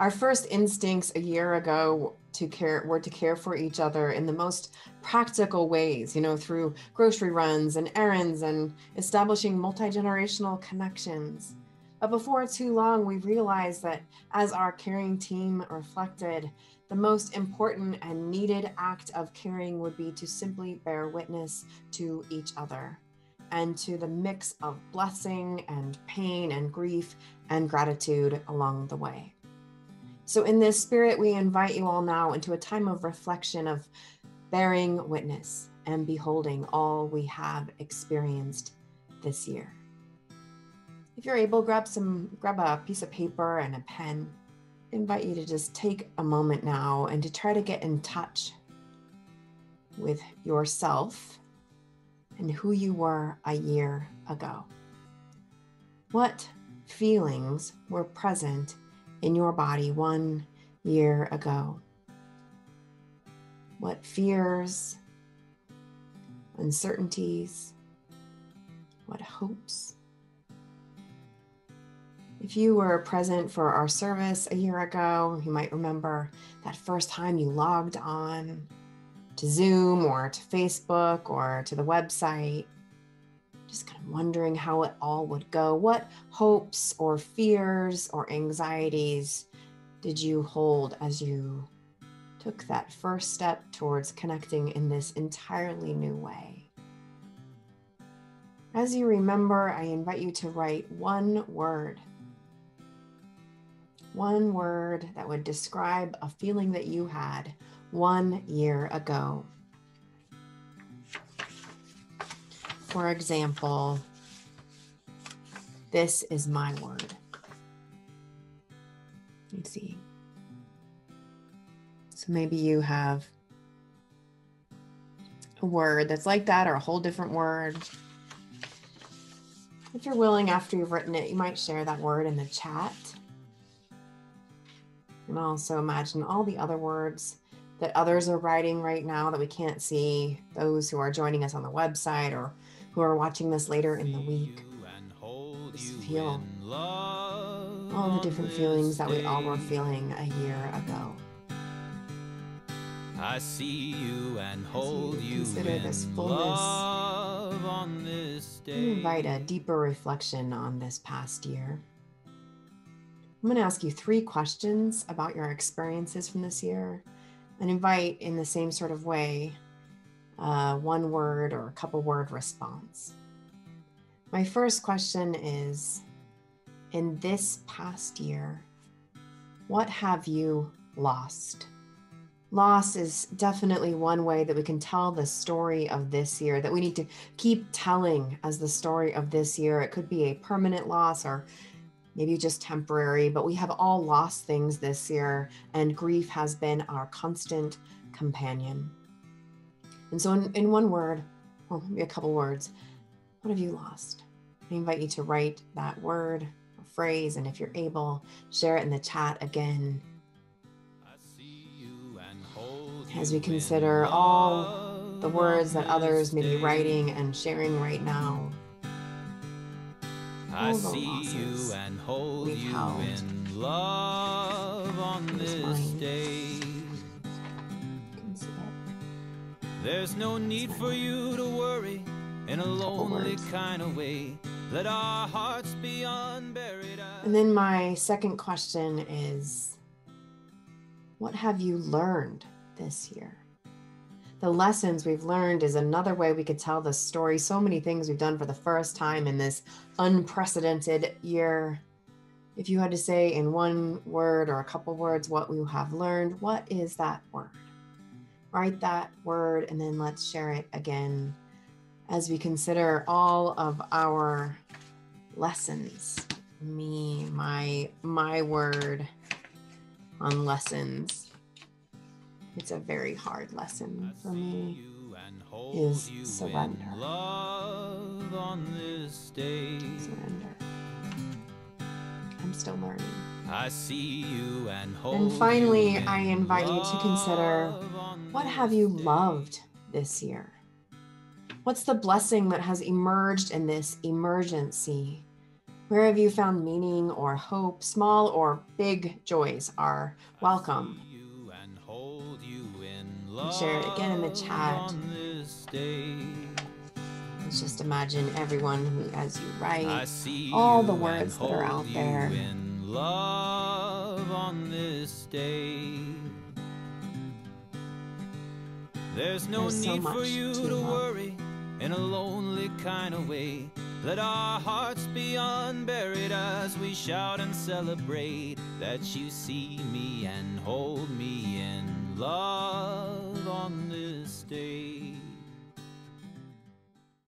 Our first instincts a year ago to care were to care for each other in the most practical ways, you know, through grocery runs and errands and establishing multi-generational connections. But before too long, we realized that as our caring team reflected, the most important and needed act of caring would be to simply bear witness to each other and to the mix of blessing and pain and grief and gratitude along the way. So, in this spirit, we invite you all now into a time of reflection of bearing witness and beholding all we have experienced this year. If you're able, grab some, grab a piece of paper and a pen. I invite you to just take a moment now and to try to get in touch with yourself and who you were a year ago. What feelings were present in your body one year ago? What fears, uncertainties, what hopes, if you were present for our service a year ago, you might remember that first time you logged on to Zoom or to Facebook or to the website, just kind of wondering how it all would go. What hopes or fears or anxieties did you hold as you took that first step towards connecting in this entirely new way? As you remember, I invite you to write one word one word that would describe a feeling that you had one year ago. For example, this is my word. Let's see. So maybe you have a word that's like that or a whole different word. If you're willing, after you've written it, you might share that word in the chat. And also imagine all the other words that others are writing right now that we can't see, those who are joining us on the website or who are watching this later in the week. Just feel all the different feelings that we all were feeling a year ago. I see you and hold you consider this fullness. On this day. Invite a deeper reflection on this past year. I'm going to ask you three questions about your experiences from this year and invite, in the same sort of way, uh, one word or a couple word response. My first question is In this past year, what have you lost? Loss is definitely one way that we can tell the story of this year, that we need to keep telling as the story of this year. It could be a permanent loss or maybe just temporary, but we have all lost things this year, and grief has been our constant companion. And so, in, in one word, or maybe a couple words, what have you lost? I invite you to write that word or phrase, and if you're able, share it in the chat again. As we consider all the words that others may be writing and sharing right now I see you and hold you in love on this day. There's no need for you to worry in a lonely kind of way. Let our hearts be unburied. And then my second question is What have you learned this year? the lessons we've learned is another way we could tell the story. So many things we've done for the first time in this unprecedented year. If you had to say in one word or a couple words what we have learned, what is that word? Write that word and then let's share it again as we consider all of our lessons. Me, my my word on lessons it's a very hard lesson for me is surrender. Surrender. I'm still learning. I see you and hold And finally, I invite you to consider what have you loved this year? What's the blessing that has emerged in this emergency? Where have you found meaning or hope? Small or big joys are welcome. Share it again in the chat. Let's just imagine everyone who, as you write, all the words that are out there. There's no There's so need for you to to worry in a lonely kind of way. Let our hearts be unburied as we shout and celebrate that you see me and hold me in love on this day.